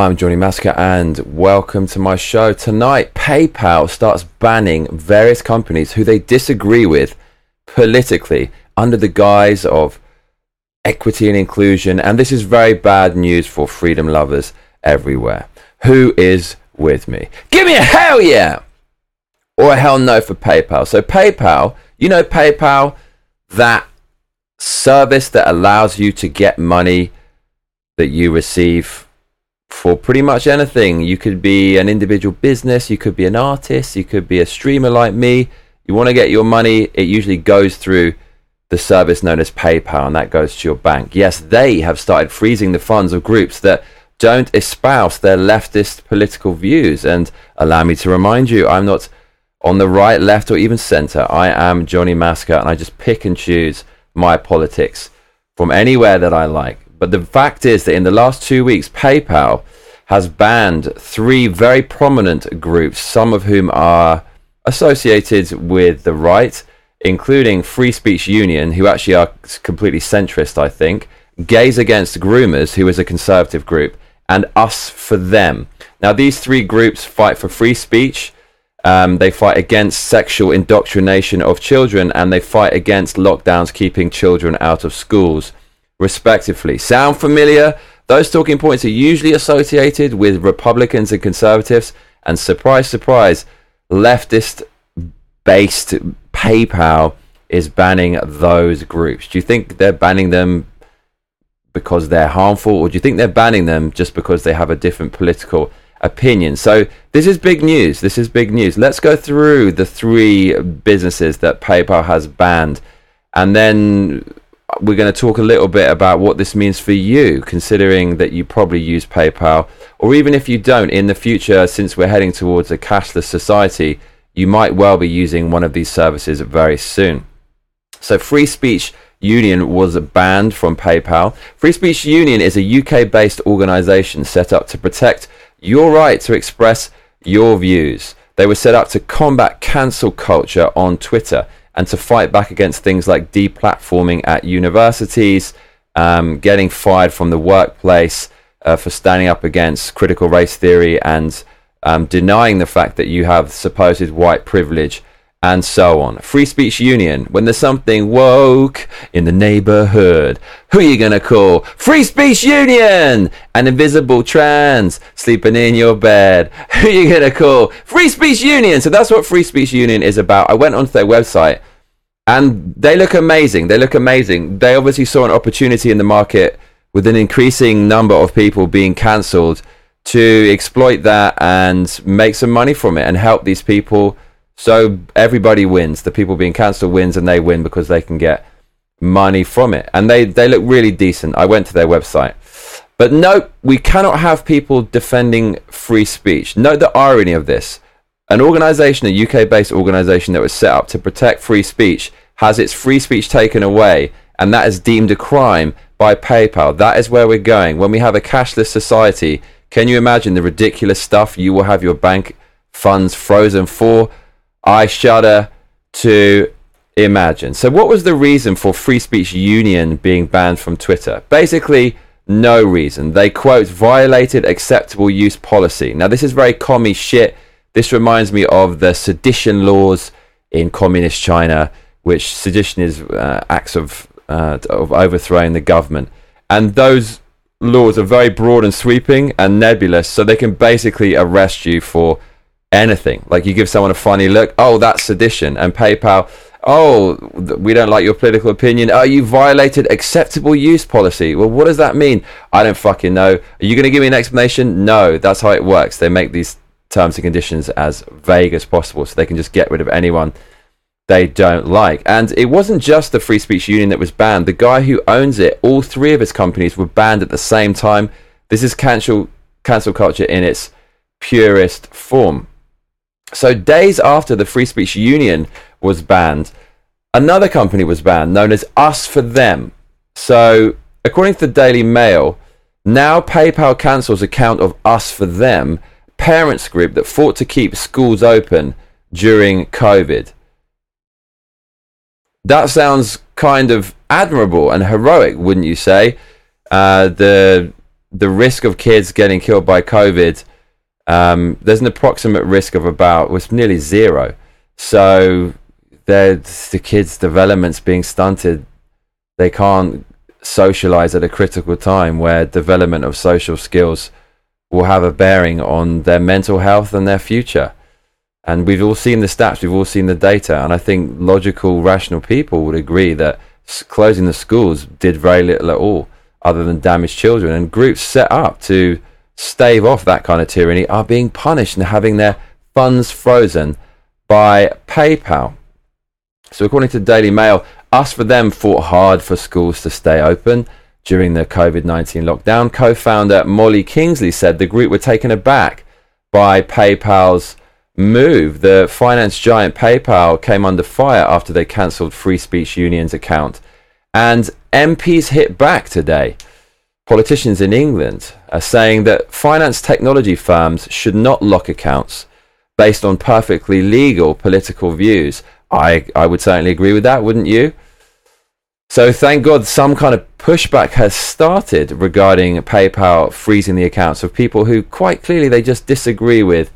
I'm Johnny Massacre and welcome to my show. Tonight, PayPal starts banning various companies who they disagree with politically under the guise of equity and inclusion. And this is very bad news for freedom lovers everywhere. Who is with me? Give me a hell yeah! Or a hell no for PayPal. So, PayPal, you know, PayPal, that service that allows you to get money that you receive for pretty much anything. You could be an individual business, you could be an artist, you could be a streamer like me. You want to get your money, it usually goes through the service known as PayPal, and that goes to your bank. Yes, they have started freezing the funds of groups that don't espouse their leftist political views. And allow me to remind you, I'm not on the right, left, or even center. I am Johnny Massacre, and I just pick and choose my politics from anywhere that I like. But the fact is that in the last two weeks, PayPal has banned three very prominent groups, some of whom are associated with the right, including Free Speech Union, who actually are completely centrist, I think, Gays Against Groomers, who is a conservative group, and Us for Them. Now, these three groups fight for free speech. Um, they fight against sexual indoctrination of children and they fight against lockdowns keeping children out of schools respectively. Sound familiar? Those talking points are usually associated with Republicans and conservatives, and surprise, surprise, leftist based PayPal is banning those groups. Do you think they're banning them because they're harmful, or do you think they're banning them just because they have a different political opinion? So, this is big news. This is big news. Let's go through the three businesses that PayPal has banned, and then we're going to talk a little bit about what this means for you, considering that you probably use PayPal, or even if you don't in the future, since we're heading towards a cashless society, you might well be using one of these services very soon. So, Free Speech Union was banned from PayPal. Free Speech Union is a UK based organization set up to protect your right to express your views. They were set up to combat cancel culture on Twitter and to fight back against things like deplatforming at universities, um, getting fired from the workplace uh, for standing up against critical race theory and um, denying the fact that you have supposed white privilege and so on. Free Speech Union, when there's something woke in the neighborhood, who are you gonna call? Free Speech Union! An invisible trans sleeping in your bed. Who are you gonna call? Free Speech Union! So that's what Free Speech Union is about. I went onto their website and they look amazing. They look amazing. They obviously saw an opportunity in the market with an increasing number of people being cancelled to exploit that and make some money from it and help these people so everybody wins. The people being cancelled wins, and they win because they can get money from it. And they they look really decent. I went to their website. But no, we cannot have people defending free speech. Note the irony of this. An organization, a UK based organization that was set up to protect free speech, has its free speech taken away, and that is deemed a crime by PayPal. That is where we're going. When we have a cashless society, can you imagine the ridiculous stuff you will have your bank funds frozen for? I shudder to imagine. So, what was the reason for Free Speech Union being banned from Twitter? Basically, no reason. They quote violated acceptable use policy. Now, this is very commie shit. This reminds me of the sedition laws in communist China, which sedition is uh, acts of uh, of overthrowing the government, and those laws are very broad and sweeping and nebulous, so they can basically arrest you for anything. Like you give someone a funny look, oh, that's sedition, and PayPal, oh, we don't like your political opinion. Oh, you violated acceptable use policy. Well, what does that mean? I don't fucking know. Are you going to give me an explanation? No, that's how it works. They make these terms and conditions as vague as possible so they can just get rid of anyone they don't like. And it wasn't just the Free Speech Union that was banned. The guy who owns it, all three of his companies were banned at the same time. This is cancel cancel culture in its purest form. So, days after the Free Speech Union was banned, another company was banned known as Us for Them. So, according to the Daily Mail, now PayPal cancels account of Us for Them, parents group that fought to keep schools open during COVID. That sounds kind of admirable and heroic, wouldn't you say? Uh, the the risk of kids getting killed by COVID, um, there's an approximate risk of about was nearly zero. So the kids' development's being stunted. They can't socialize at a critical time where development of social skills will have a bearing on their mental health and their future. And we've all seen the stats, we've all seen the data, and I think logical, rational people would agree that closing the schools did very little at all other than damage children. And groups set up to stave off that kind of tyranny are being punished and having their funds frozen by PayPal. So, according to Daily Mail, us for Them fought hard for schools to stay open during the COVID 19 lockdown. Co founder Molly Kingsley said the group were taken aback by PayPal's move. The finance giant PayPal came under fire after they cancelled Free Speech Union's account. And MPs hit back today. Politicians in England are saying that finance technology firms should not lock accounts based on perfectly legal political views. I, I would certainly agree with that, wouldn't you? So thank God some kind of pushback has started regarding PayPal freezing the accounts of people who quite clearly they just disagree with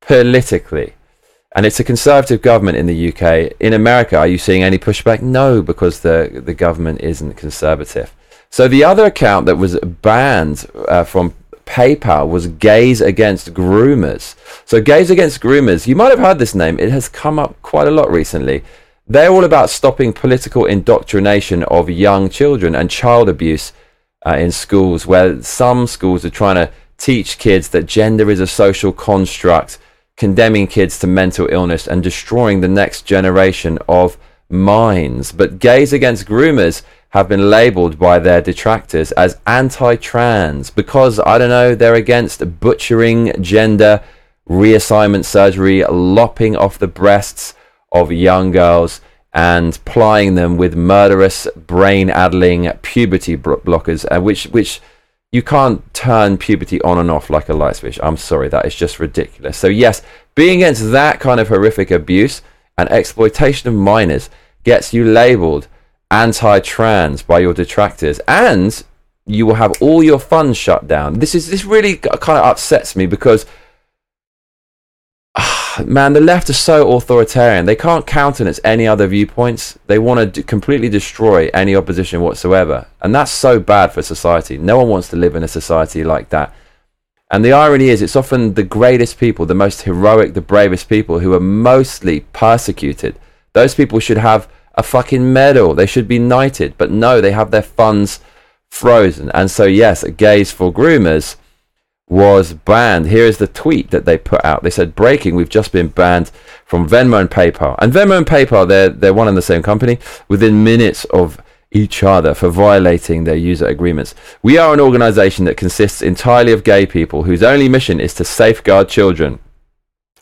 politically. And it's a conservative government in the UK. In America, are you seeing any pushback? No, because the, the government isn't conservative. So the other account that was banned uh, from PayPal was Gays Against Groomers. So Gays Against Groomers, you might have heard this name. It has come up quite a lot recently. They're all about stopping political indoctrination of young children and child abuse uh, in schools, where some schools are trying to teach kids that gender is a social construct, condemning kids to mental illness and destroying the next generation of minds. But Gays Against Groomers have been labeled by their detractors as anti trans because, I don't know, they're against butchering gender reassignment surgery, lopping off the breasts of young girls and plying them with murderous, brain-addling puberty blockers, uh, which which you can't turn puberty on and off like a light switch. I'm sorry, that is just ridiculous. So yes, being against that kind of horrific abuse and exploitation of minors gets you labelled anti-trans by your detractors, and you will have all your funds shut down. This is this really kind of upsets me because man, the left is so authoritarian. They can't countenance any other viewpoints. They want to d- completely destroy any opposition whatsoever. And that's so bad for society. No one wants to live in a society like that. And the irony is, it's often the greatest people, the most heroic, the bravest people who are mostly persecuted. Those people should have a fucking medal. They should be knighted. But no, they have their funds frozen. And so, yes, gays for groomers was banned. Here is the tweet that they put out. They said, "Breaking: We've just been banned from Venmo and PayPal." And Venmo and PayPal, they're they're one and the same company. Within minutes of each other for violating their user agreements. We are an organization that consists entirely of gay people whose only mission is to safeguard children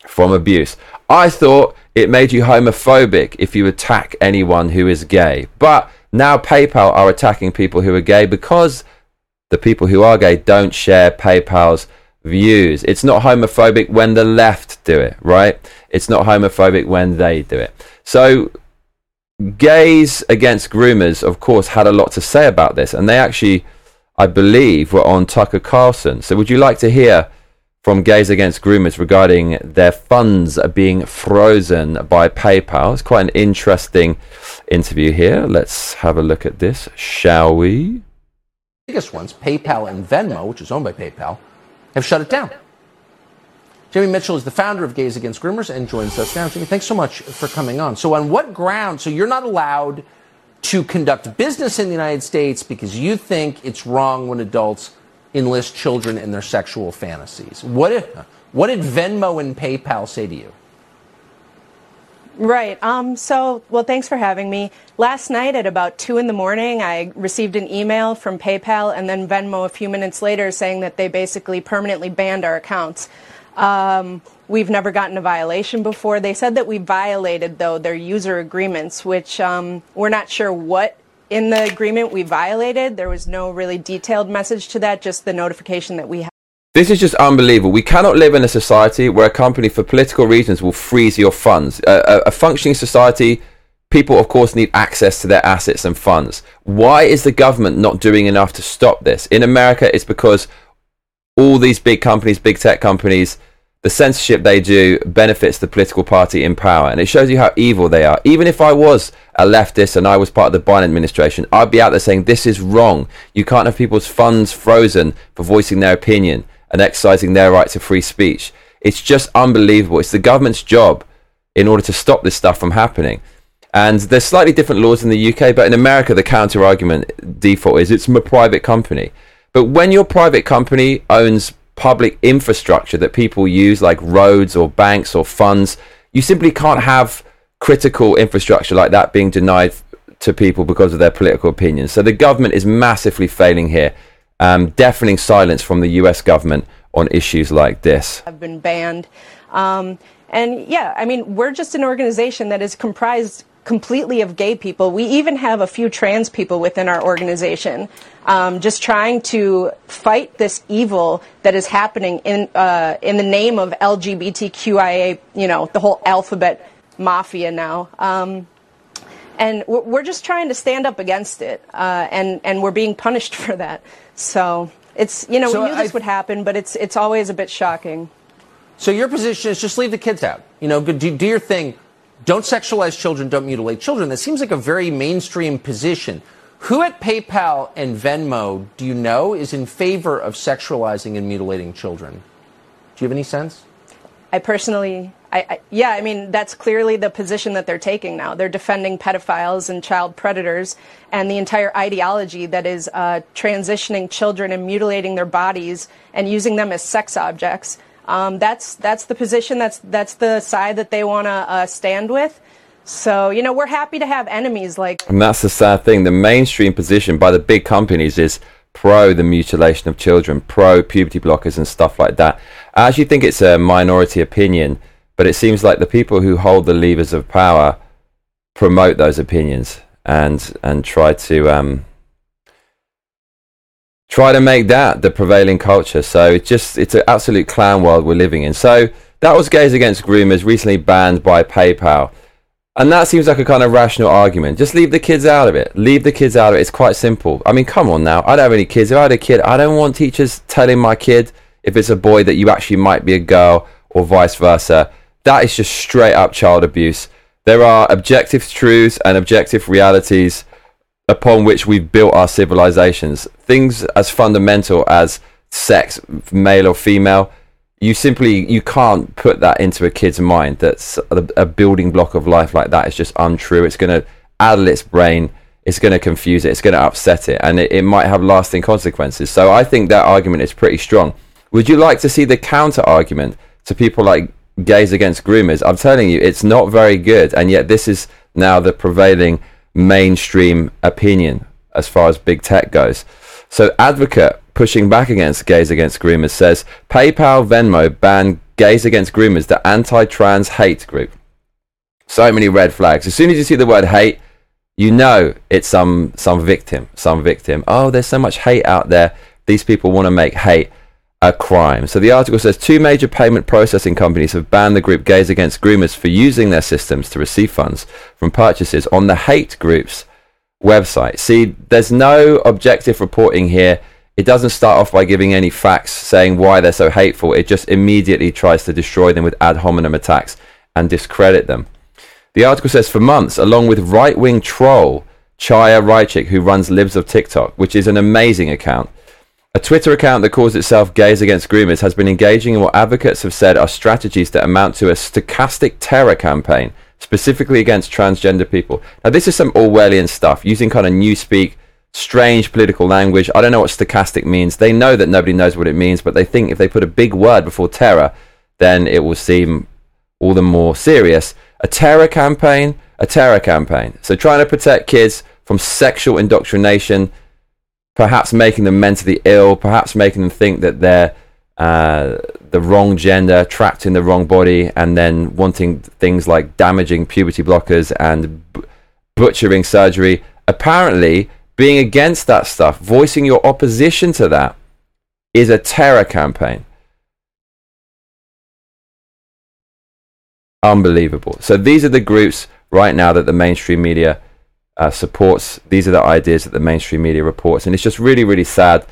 from abuse. I thought it made you homophobic if you attack anyone who is gay. But now PayPal are attacking people who are gay because the people who are gay don't share PayPal's views. It's not homophobic when the left do it, right? It's not homophobic when they do it. So, gays against groomers, of course, had a lot to say about this, and they actually, I believe, were on Tucker Carlson. So, would you like to hear from Gays Against Groomers regarding their funds being frozen by PayPal? It's quite an interesting interview here. Let's have a look at this, shall we? Biggest ones, PayPal and Venmo, which is owned by PayPal, have shut it down. Jimmy Mitchell is the founder of Gays Against Groomers and joins us now. Jimmy, thanks so much for coming on. So, on what ground? So, you're not allowed to conduct business in the United States because you think it's wrong when adults enlist children in their sexual fantasies. What, if, what did Venmo and PayPal say to you? Right. Um, so, well, thanks for having me. Last night at about 2 in the morning, I received an email from PayPal and then Venmo a few minutes later saying that they basically permanently banned our accounts. Um, we've never gotten a violation before. They said that we violated, though, their user agreements, which um, we're not sure what in the agreement we violated. There was no really detailed message to that, just the notification that we this is just unbelievable. We cannot live in a society where a company, for political reasons, will freeze your funds. A, a, functioning society people, of course, need access to their assets and funds. Why is the government not doing enough to stop this? In America, it's because all these big companies, big tech companies, the censorship they do benefits the political party in power. And it shows you how evil they are. Even if I was a leftist and I was part of the Biden administration, I'd be out there saying, this is wrong. You can't have people's funds frozen for voicing their opinion and exercising their right to free speech. It's just unbelievable. It's the government's job in order to stop this stuff from happening. And there's slightly different laws in the UK, but in America, the counter argument default is it's a private company. But when your private company owns public infrastructure that people use, like roads or banks or funds, you simply can't have critical infrastructure like that being denied to people because of their political opinions. So the government is massively failing here, um, deafening silence from the US government on issues like this. Have been banned. Um, and yeah, I mean, we're just an organization that is comprised completely of gay people. We even have a few trans people within our organization, um, just trying to fight this evil that is happening in uh, in the name of LGBTQIA. You know, the whole alphabet mafia now. Um, and we're just trying to stand up against it, uh, and and we're being punished for that. So it's you know so we knew this would happen, but it's it's always a bit shocking. So your position is just leave the kids out. You know, do, do your thing. Don't sexualize children. Don't mutilate children. That seems like a very mainstream position. Who at PayPal and Venmo do you know is in favor of sexualizing and mutilating children? Do you have any sense? I personally, I, I, yeah, I mean, that's clearly the position that they're taking now. They're defending pedophiles and child predators and the entire ideology that is uh, transitioning children and mutilating their bodies and using them as sex objects. Um, that's that's the position. That's that's the side that they want to uh, stand with. So you know, we're happy to have enemies like. And that's the sad thing. The mainstream position by the big companies is pro the mutilation of children, pro puberty blockers and stuff like that. I actually think it's a minority opinion, but it seems like the people who hold the levers of power promote those opinions and and try to um, try to make that the prevailing culture. So it's just it's an absolute clown world we're living in. So that was Gays Against Groomers recently banned by PayPal. And that seems like a kind of rational argument. Just leave the kids out of it. Leave the kids out of it. It's quite simple. I mean, come on now. I don't have any kids. If I had a kid, I don't want teachers telling my kid if it's a boy that you actually might be a girl or vice versa. That is just straight up child abuse. There are objective truths and objective realities upon which we've built our civilizations. Things as fundamental as sex, male or female, you simply you can't put that into a kid's mind. That's a, building block of life like that is just untrue. It's going to addle its brain. It's going to confuse it. It's going to upset it, and it, it might have lasting consequences. So I think that argument is pretty strong. Would you like to see the counter argument to people like gays against groomers? I'm telling you, it's not very good, and yet this is now the prevailing mainstream opinion as far as big tech goes. So, Advocate pushing back against gays against groomers says PayPal, Venmo ban gays against groomers, the anti-trans hate group. So many red flags. As soon as you see the word hate, you know it's some some victim, some victim. Oh, there's so much hate out there. These people want to make hate a crime. So the article says two major payment processing companies have banned the group Gays Against Groomers for using their systems to receive funds from purchases on the hate group's website. See, there's no objective reporting here. It doesn't start off by giving any facts saying why they're so hateful. It just immediately tries to destroy them with ad hominem attacks and discredit them. The article says for months, along with right wing troll Chaya Raichik, who runs Libs of TikTok, which is an amazing account, a Twitter account that calls itself Gays Against Groomers has been engaging in what advocates have said are strategies that amount to a stochastic terror campaign, specifically against transgender people. Now, this is some Orwellian stuff, using kind of newspeak, strange political language. I don't know what stochastic means. They know that nobody knows what it means, but they think if they put a big word before terror, then it will seem all the more serious. A terror campaign, a terror campaign. So, trying to protect kids from sexual indoctrination perhaps making them mentally ill, perhaps making them think that they're uh, the wrong gender, trapped in the wrong body, and then wanting things like damaging puberty blockers and b- butchering surgery. Apparently, being against that stuff, voicing your opposition to that, is a terror campaign. Unbelievable. So these are the groups right now that the mainstream media uh, supports. These are the ideas that the mainstream media reports, and it's just really, really sad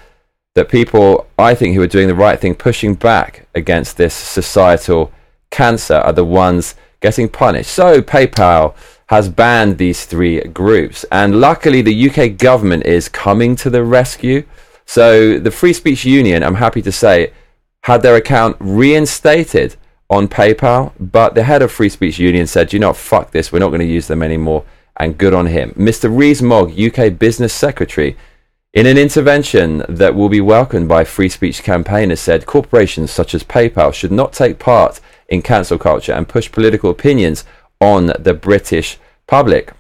that people, I think, who are doing the right thing, pushing back against this societal cancer, are the ones getting punished. So PayPal has banned these three groups, and luckily the UK government is coming to the rescue. So the Free Speech Union, I'm happy to say, had their account reinstated on PayPal, but the head of Free Speech Union said, you know, fuck this, we're not going to use them anymore, and good on him. Mr. Rees-Mogg, UK Business Secretary, in an intervention that will be welcomed by free speech campaigners, said corporations such as PayPal should not take part in cancel culture and push political opinions on the British public.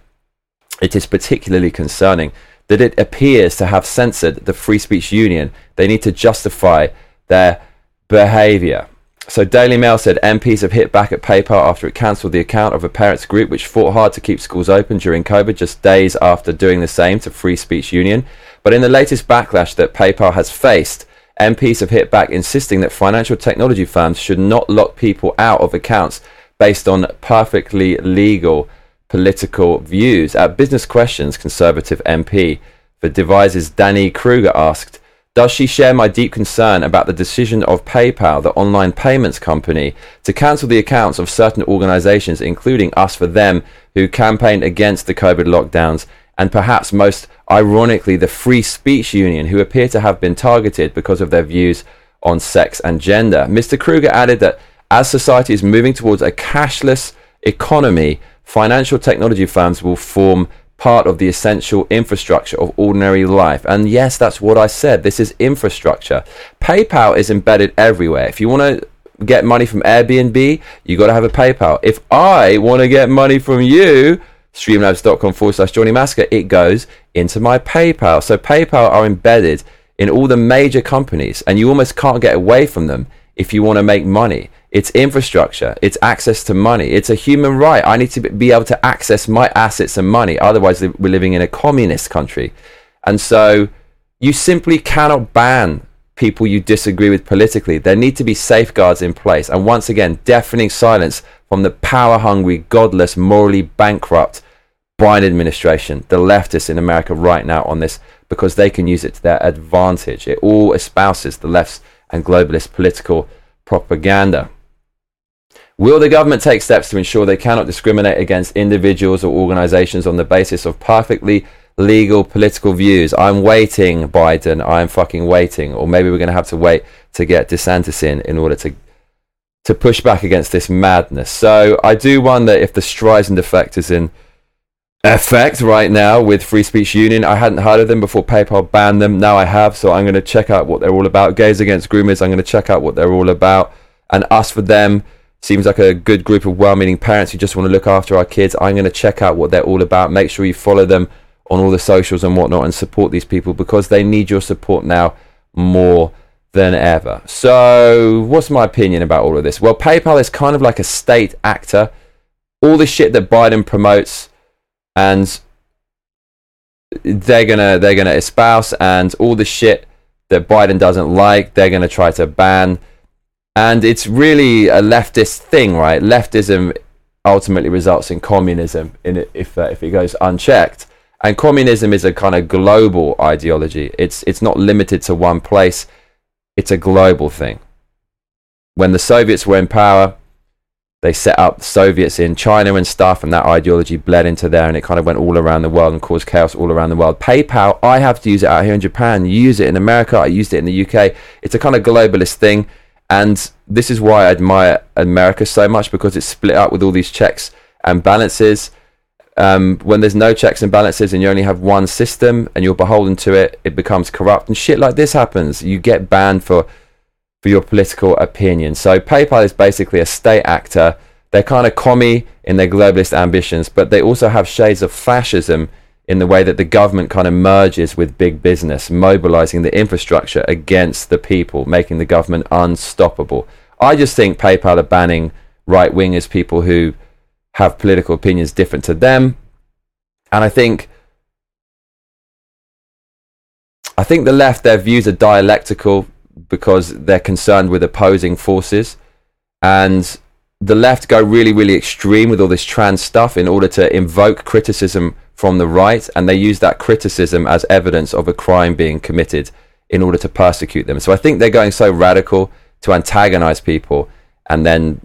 It is particularly concerning that it appears to have censored the Free Speech Union. They need to justify their behaviour. So Daily Mail said MPs have hit back at PayPal after it cancelled the account of a parents group which fought hard to keep schools open during COVID just days after doing the same to Free Speech Union. But in the latest backlash that PayPal has faced, MPs have hit back insisting that financial technology firms should not lock people out of accounts based on perfectly legal political views. At Business Questions, Conservative MP for Devizes Danny Kruger asked, does she share my deep concern about the decision of PayPal, the online payments company, to cancel the accounts of certain organizations, including Us for Them, who campaigned against the COVID lockdowns, and perhaps most ironically, the Free Speech Union, who appear to have been targeted because of their views on sex and gender? Mr. Kruger added that as society is moving towards a cashless economy, financial technology firms will form part of the essential infrastructure of ordinary life. And yes, that's what I said. This is infrastructure. PayPal is embedded everywhere. If you want to get money from Airbnb, you got to have a PayPal. If I want to get money from you, streamlabs.com forward slash Johnny Massacre, it goes into my PayPal. So PayPal are embedded in all the major companies, and you almost can't get away from them if you want to make money. It's infrastructure. It's access to money. It's a human right. I need to be able to access my assets and money. Otherwise, we're living in a communist country. And so you simply cannot ban people you disagree with politically. There need to be safeguards in place. And once again, deafening silence from the power hungry, godless, morally bankrupt Biden administration, the leftists in America right now on this, because they can use it to their advantage. It all espouses the left's and globalist political propaganda. Will the government take steps to ensure they cannot discriminate against individuals or organizations on the basis of perfectly legal political views? I'm waiting, Biden. I'm fucking waiting. Or maybe we're going to have to wait to get DeSantis in in order to to push back against this madness. So I do wonder if the Streisand effect is in effect right now with Free Speech Union. I hadn't heard of them before PayPal banned them. Now I have, so I'm going to check out what they're all about. Gays Against Groomers, I'm going to check out what they're all about. And Us for Them Seems like a good group of well meaning parents who just want to look after our kids. I'm going to check out what they're all about. Make sure you follow them on all the socials and whatnot and support these people because they need your support now more than ever. So, what's my opinion about all of this? Well, PayPal is kind of like a state actor. All the shit that Biden promotes and they're gonna they're gonna espouse and all the shit that Biden doesn't like, they're gonna try to ban and it's really a leftist thing, right? Leftism ultimately results in communism in if uh, if it goes unchecked. And communism is a kind of global ideology. It's it's not limited to one place. It's a global thing. When the Soviets were in power, they set up the Soviets in China and stuff, and that ideology bled into there, and it kind of went all around the world and caused chaos all around the world. PayPal, I have to use it out here in Japan. Use it in America. I used it in the UK. It's a kind of globalist thing and this is why I admire America so much because it's split up with all these checks and balances. Um, when there's no checks and balances and you only have one system and you're beholden to it, it becomes corrupt and shit like this happens. You get banned for for your political opinion. So PayPal is basically a state actor. They're kind of commie in their globalist ambitions, but they also have shades of fascism in the way that the government kind of merges with big business, mobilizing the infrastructure against the people, making the government unstoppable. I just think PayPal are banning right wingers, people who have political opinions different to them. And I think I think the left, their views are dialectical because they're concerned with opposing forces. And the left go really, really extreme with all this trans stuff in order to invoke criticism from the right, and they use that criticism as evidence of a crime being committed in order to persecute them. So I think they're going so radical to antagonize people and then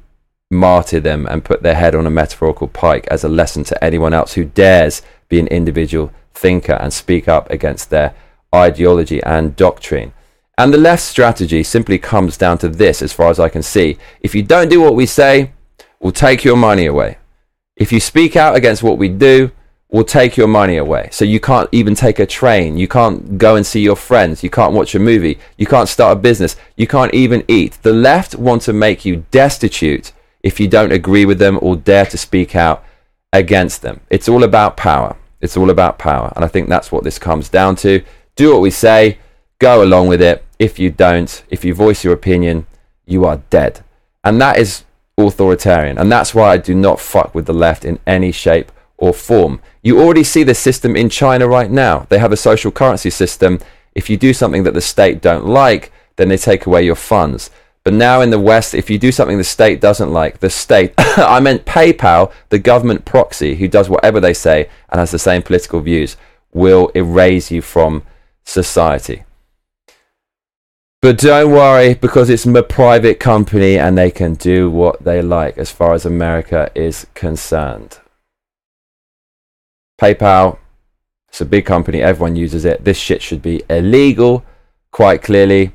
martyr them and put their head on a metaphorical pike as a lesson to anyone else who dares be an individual thinker and speak up against their ideology and doctrine. And the left strategy simply comes down to this, as far as I can see. If you don't do what we say, we'll take your money away. If you speak out against what we do, we'll take your money away. So you can't even take a train. You can't go and see your friends. You can't watch a movie. You can't start a business. You can't even eat. The left want to make you destitute if you don't agree with them or dare to speak out against them. It's all about power. It's all about power. And I think that's what this comes down to. Do what we say go along with it. If you don't, if you voice your opinion, you are dead. And that is authoritarian. And that's why I do not fuck with the left in any shape or form. You already see the system in China right now. They have a social currency system. If you do something that the state don't like, then they take away your funds. But now in the West, if you do something the state doesn't like, the state, I meant PayPal, the government proxy who does whatever they say and has the same political views, will erase you from society. But don't worry because it's a private company and they can do what they like as far as America is concerned. PayPal, it's a big company, everyone uses it. This shit should be illegal, quite clearly.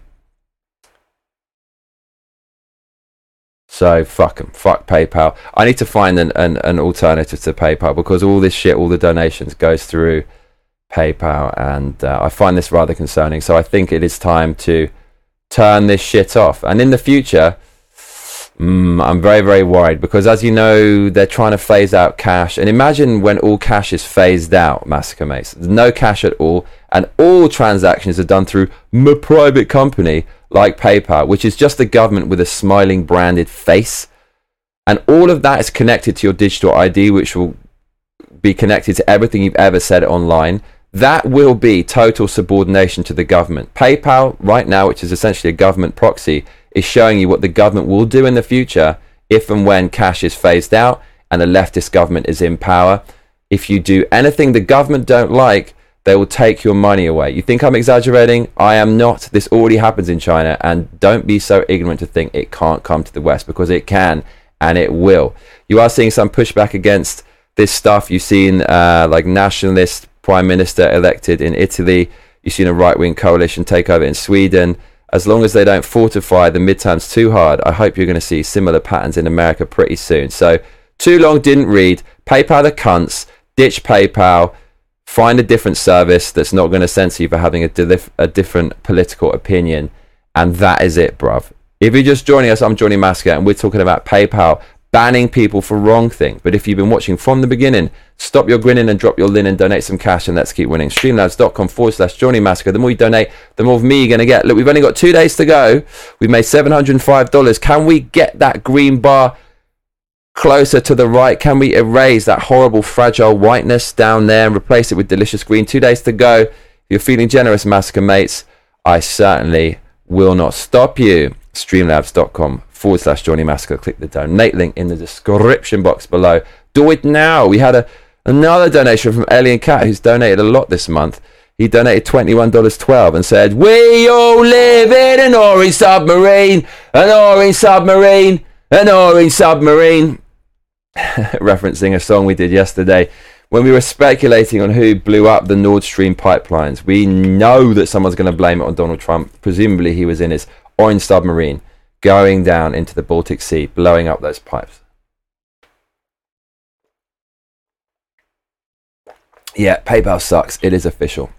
So fuck them, fuck PayPal. I need to find an, an, an alternative to PayPal because all this shit, all the donations goes through PayPal, and uh, I find this rather concerning. So I think it is time to turn this shit off. And in the future, mm, I'm very, very worried because, as you know, they're trying to phase out cash. And imagine when all cash is phased out, Massacre Mates. No cash at all, and all transactions are done through a private company like PayPal, which is just the government with a smiling branded face. And all of that is connected to your digital ID, which will be connected to everything you've ever said online. That will be total subordination to the government. PayPal, right now, which is essentially a government proxy, is showing you what the government will do in the future if and when cash is phased out and a leftist government is in power. If you do anything the government don't like, they will take your money away. You think I'm exaggerating? I am not. This already happens in China, and don't be so ignorant to think it can't come to the West because it can and it will. You are seeing some pushback against this stuff. You've seen uh, like nationalist prime minister elected in Italy. You've seen a right wing coalition take over in Sweden. As long as they don't fortify the midterms too hard, I hope you're going to see similar patterns in America pretty soon. So, too long didn't read. PayPal the cunts. Ditch PayPal. Find a different service that's not going to censor you for having a, a different political opinion. And that is it, bruv. If you're just joining us, I'm Johnny Massacre, and we're talking about PayPal banning people for wrongthink. But if you've been watching from the beginning, stop your grinning and drop your linen, donate some cash, and let's keep winning. Streamlabs.com forward slash Johnny Massacre. The more you donate, the more of me you're going to get. Look, we've only got two days to go. We've made $705. Can we get that green bar closer to the right? Can we erase that horrible, fragile whiteness down there and replace it with delicious green? Two days to go. If you're feeling generous, Massacre mates, I certainly will not stop you. Streamlabs.com forward slash Johnny Massacre. Click the donate link in the description box below. Do it now. We had a another donation from Alien Cat who's donated a lot this month. He donated $21.12 and said, We all live in an orange submarine, an orange submarine, an orange submarine. Referencing a song we did yesterday when we were speculating on who blew up the Nord Stream pipelines. We know that someone's going to blame it on Donald Trump. Presumably, he was in his orange submarine going down into the Baltic Sea, blowing up those pipes. Yeah, PayPal sucks. It is official.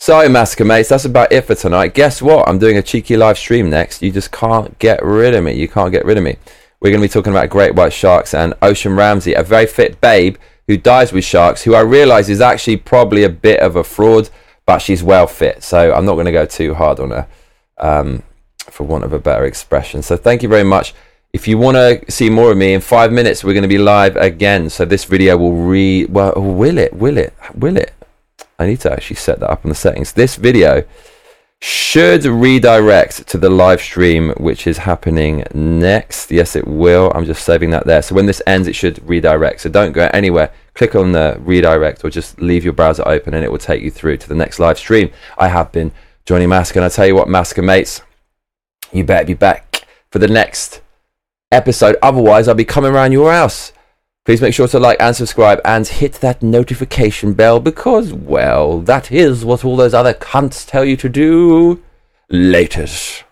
So, Massacre Mates, that's about it for tonight. Guess what? I'm doing a cheeky live stream next. You just can't get rid of me. You can't get rid of me. We're going to be talking about great white sharks and Ocean Ramsey, a very fit babe who dies with sharks, who I realize is actually probably a bit of a fraud, but she's well fit. So, I'm not going to go too hard on her. Um, for want of a better expression. So thank you very much. If you want to see more of me in five minutes, we're going to be live again. So this video will re well, oh, will it? Will it? Will it? I need to actually set that up in the settings. This video should redirect to the live stream, which is happening next. Yes, it will. I'm just saving that there. So when this ends, it should redirect. So don't go anywhere. Click on the redirect or just leave your browser open and it will take you through to the next live stream. I have been Johnny Mask, and I tell you what, Masker mates, you better be back for the next episode. Otherwise, I'll be coming around your house. Please make sure to like and subscribe and hit that notification bell because, well, that is what all those other cunts tell you to do. Latest.